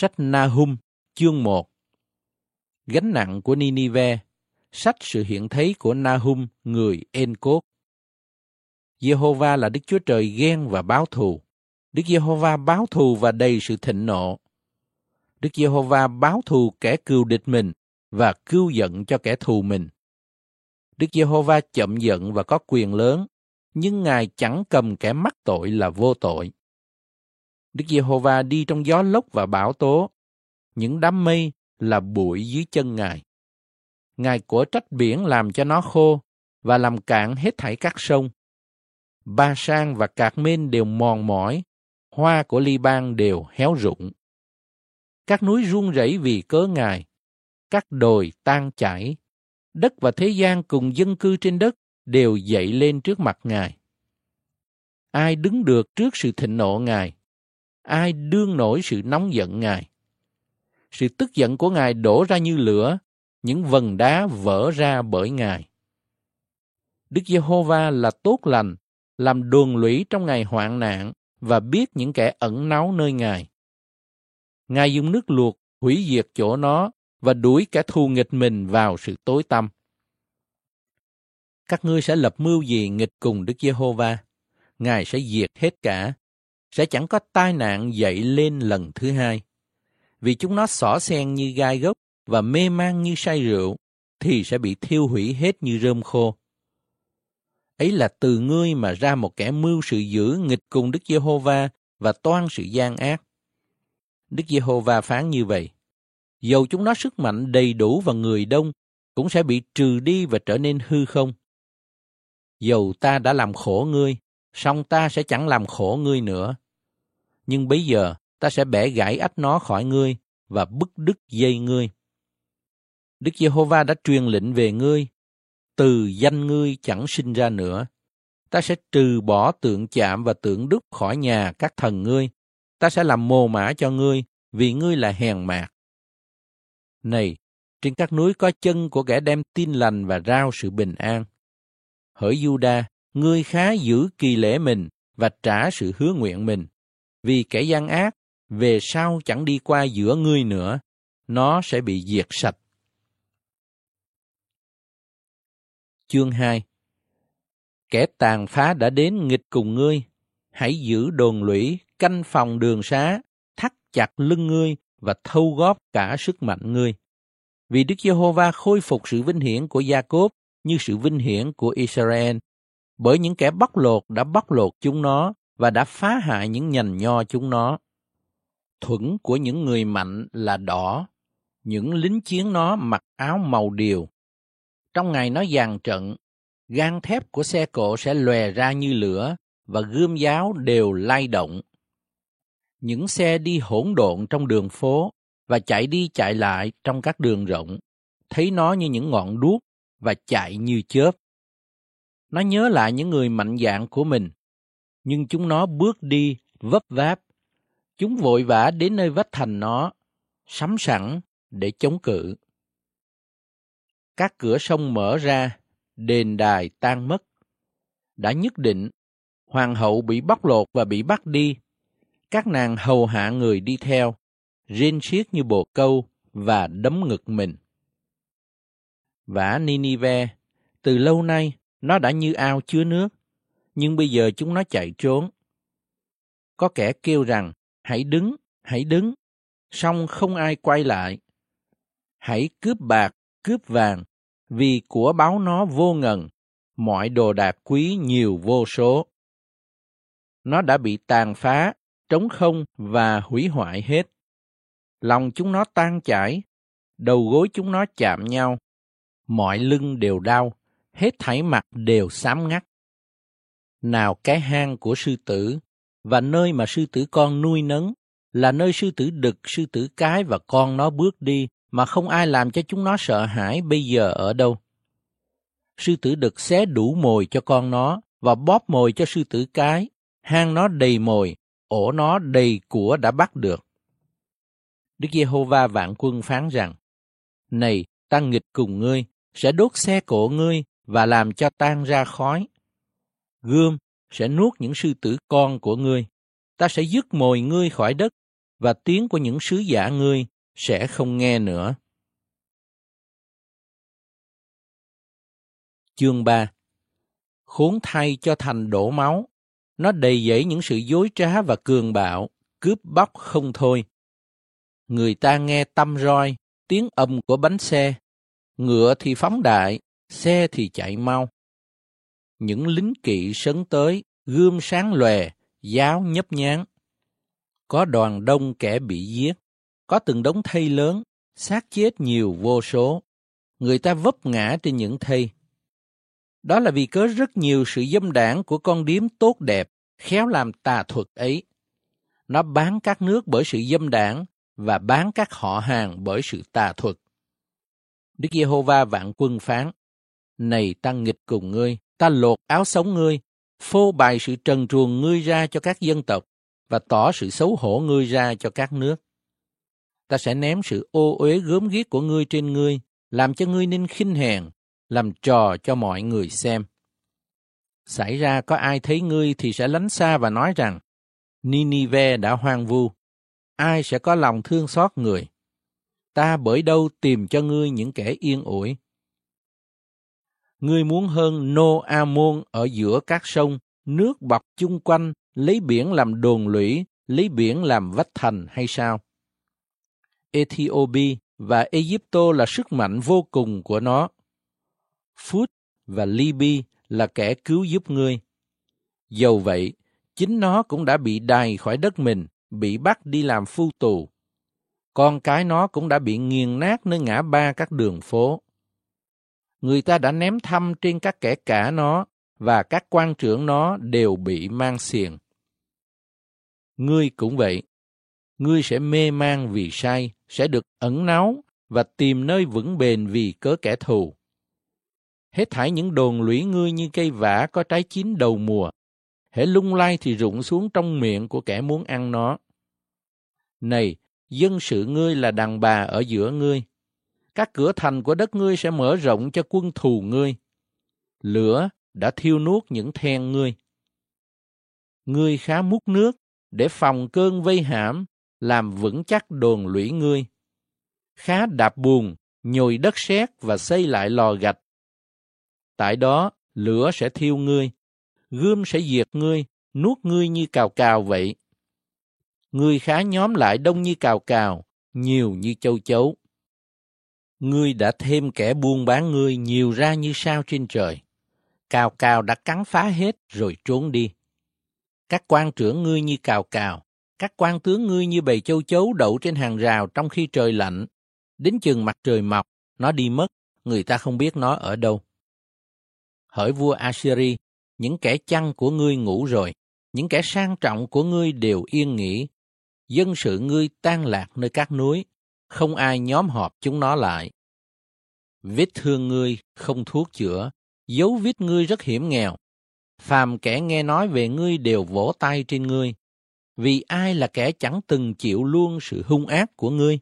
Sách Nahum, chương 1 Gánh nặng của Ninive Sách sự hiện thấy của Nahum, người Encốt Jehovah là Đức Chúa Trời ghen và báo thù. Đức Giê-hô-va báo thù và đầy sự thịnh nộ. Đức Giê-hô-va báo thù kẻ cừu địch mình và cưu giận cho kẻ thù mình. Đức Giê-hô-va chậm giận và có quyền lớn, nhưng Ngài chẳng cầm kẻ mắc tội là vô tội. Đức Giê-hô-va đi trong gió lốc và bão tố, những đám mây là bụi dưới chân Ngài. Ngài của trách biển làm cho nó khô và làm cạn hết thảy các sông. Ba sang và cạc mên đều mòn mỏi, hoa của ly ban đều héo rụng. Các núi run rẩy vì cớ Ngài, các đồi tan chảy, đất và thế gian cùng dân cư trên đất đều dậy lên trước mặt Ngài. Ai đứng được trước sự thịnh nộ Ngài? Ai đương nổi sự nóng giận Ngài? Sự tức giận của Ngài đổ ra như lửa, những vần đá vỡ ra bởi Ngài. Đức Giê-hô-va là tốt lành, làm đồn lũy trong ngày hoạn nạn và biết những kẻ ẩn náu nơi Ngài. Ngài dùng nước luộc hủy diệt chỗ nó và đuổi kẻ thù nghịch mình vào sự tối tăm. Các ngươi sẽ lập mưu gì nghịch cùng Đức Giê-hô-va? Ngài sẽ diệt hết cả, sẽ chẳng có tai nạn dậy lên lần thứ hai. Vì chúng nó xỏ xen như gai gốc và mê man như say rượu, thì sẽ bị thiêu hủy hết như rơm khô. Ấy là từ ngươi mà ra một kẻ mưu sự dữ nghịch cùng Đức Giê-hô-va và toan sự gian ác. Đức Giê-hô-va phán như vậy. Dầu chúng nó sức mạnh đầy đủ và người đông, cũng sẽ bị trừ đi và trở nên hư không. Dầu ta đã làm khổ ngươi, song ta sẽ chẳng làm khổ ngươi nữa. Nhưng bây giờ ta sẽ bẻ gãy ách nó khỏi ngươi và bức đứt dây ngươi. Đức Giê-hô-va đã truyền lệnh về ngươi, từ danh ngươi chẳng sinh ra nữa. Ta sẽ trừ bỏ tượng chạm và tượng đúc khỏi nhà các thần ngươi. Ta sẽ làm mồ mã cho ngươi, vì ngươi là hèn mạc. Này, trên các núi có chân của kẻ đem tin lành và rao sự bình an. Hỡi Juda, ngươi khá giữ kỳ lễ mình và trả sự hứa nguyện mình. Vì kẻ gian ác, về sau chẳng đi qua giữa ngươi nữa, nó sẽ bị diệt sạch. Chương 2 Kẻ tàn phá đã đến nghịch cùng ngươi, hãy giữ đồn lũy, canh phòng đường xá, thắt chặt lưng ngươi và thâu góp cả sức mạnh ngươi. Vì Đức Giê-hô-va khôi phục sự vinh hiển của Gia-cốp như sự vinh hiển của Israel, bởi những kẻ bóc lột đã bóc lột chúng nó và đã phá hại những nhành nho chúng nó. Thuẫn của những người mạnh là đỏ, những lính chiến nó mặc áo màu điều. Trong ngày nó dàn trận, gan thép của xe cộ sẽ lòe ra như lửa và gươm giáo đều lay động. Những xe đi hỗn độn trong đường phố và chạy đi chạy lại trong các đường rộng, thấy nó như những ngọn đuốc và chạy như chớp. Nó nhớ lại những người mạnh dạn của mình, nhưng chúng nó bước đi vấp váp. Chúng vội vã đến nơi vách thành nó, sắm sẵn để chống cự. Các cửa sông mở ra, đền đài tan mất. Đã nhất định, hoàng hậu bị bóc lột và bị bắt đi. Các nàng hầu hạ người đi theo, rên xiết như bồ câu và đấm ngực mình. Vả Ninive, từ lâu nay nó đã như ao chứa nước, nhưng bây giờ chúng nó chạy trốn. Có kẻ kêu rằng, hãy đứng, hãy đứng, song không ai quay lại. Hãy cướp bạc, cướp vàng, vì của báo nó vô ngần, mọi đồ đạc quý nhiều vô số. Nó đã bị tàn phá, trống không và hủy hoại hết. Lòng chúng nó tan chảy, đầu gối chúng nó chạm nhau, mọi lưng đều đau, hết thảy mặt đều xám ngắt. Nào cái hang của sư tử, và nơi mà sư tử con nuôi nấng, là nơi sư tử đực, sư tử cái và con nó bước đi, mà không ai làm cho chúng nó sợ hãi bây giờ ở đâu. Sư tử đực xé đủ mồi cho con nó, và bóp mồi cho sư tử cái, hang nó đầy mồi, ổ nó đầy của đã bắt được. Đức Giê-hô-va vạn quân phán rằng, Này, ta nghịch cùng ngươi, sẽ đốt xe cổ ngươi và làm cho tan ra khói. Gươm sẽ nuốt những sư tử con của ngươi. Ta sẽ dứt mồi ngươi khỏi đất, và tiếng của những sứ giả ngươi sẽ không nghe nữa. Chương 3 Khốn thay cho thành đổ máu, nó đầy dẫy những sự dối trá và cường bạo, cướp bóc không thôi. Người ta nghe tâm roi, tiếng âm của bánh xe, ngựa thì phóng đại, xe thì chạy mau. Những lính kỵ sấn tới, gươm sáng lòe, giáo nhấp nhán. Có đoàn đông kẻ bị giết, có từng đống thây lớn, xác chết nhiều vô số. Người ta vấp ngã trên những thây. Đó là vì có rất nhiều sự dâm đảng của con điếm tốt đẹp, khéo làm tà thuật ấy. Nó bán các nước bởi sự dâm đảng và bán các họ hàng bởi sự tà thuật. Đức Giê-hô-va vạn quân phán, này ta nghịch cùng ngươi, ta lột áo sống ngươi, phô bày sự trần truồng ngươi ra cho các dân tộc và tỏ sự xấu hổ ngươi ra cho các nước. Ta sẽ ném sự ô uế gớm ghiếc của ngươi trên ngươi, làm cho ngươi nên khinh hèn, làm trò cho mọi người xem. Xảy ra có ai thấy ngươi thì sẽ lánh xa và nói rằng, Ninive đã hoang vu, ai sẽ có lòng thương xót người? Ta bởi đâu tìm cho ngươi những kẻ yên ủi? Ngươi muốn hơn Nô A Môn ở giữa các sông, nước bọc chung quanh, lấy biển làm đồn lũy, lấy biển làm vách thành hay sao? Ethiopia và Egypto là sức mạnh vô cùng của nó. Phút và Libya là kẻ cứu giúp ngươi. Dầu vậy, chính nó cũng đã bị đày khỏi đất mình, bị bắt đi làm phu tù. Con cái nó cũng đã bị nghiền nát nơi ngã ba các đường phố. Người ta đã ném thăm trên các kẻ cả nó, và các quan trưởng nó đều bị mang xiềng. Ngươi cũng vậy. Ngươi sẽ mê man vì sai, sẽ được ẩn náu và tìm nơi vững bền vì cớ kẻ thù. Hết thảy những đồn lũy ngươi như cây vả có trái chín đầu mùa, hễ lung lay thì rụng xuống trong miệng của kẻ muốn ăn nó. Này, dân sự ngươi là đàn bà ở giữa ngươi. Các cửa thành của đất ngươi sẽ mở rộng cho quân thù ngươi. Lửa đã thiêu nuốt những then ngươi. Ngươi khá múc nước để phòng cơn vây hãm, làm vững chắc đồn lũy ngươi. Khá đạp buồn, nhồi đất sét và xây lại lò gạch. Tại đó, lửa sẽ thiêu ngươi, gươm sẽ diệt ngươi, nuốt ngươi như cào cào vậy. Ngươi khá nhóm lại đông như cào cào, nhiều như châu chấu. Ngươi đã thêm kẻ buôn bán ngươi nhiều ra như sao trên trời. Cào cào đã cắn phá hết rồi trốn đi. Các quan trưởng ngươi như cào cào, các quan tướng ngươi như bầy châu chấu đậu trên hàng rào trong khi trời lạnh. Đến chừng mặt trời mọc, nó đi mất, người ta không biết nó ở đâu. Hỡi vua Assyri, những kẻ chăn của ngươi ngủ rồi, những kẻ sang trọng của ngươi đều yên nghỉ. Dân sự ngươi tan lạc nơi các núi, không ai nhóm họp chúng nó lại. Vết thương ngươi không thuốc chữa, dấu vết ngươi rất hiểm nghèo. Phàm kẻ nghe nói về ngươi đều vỗ tay trên ngươi, vì ai là kẻ chẳng từng chịu luôn sự hung ác của ngươi.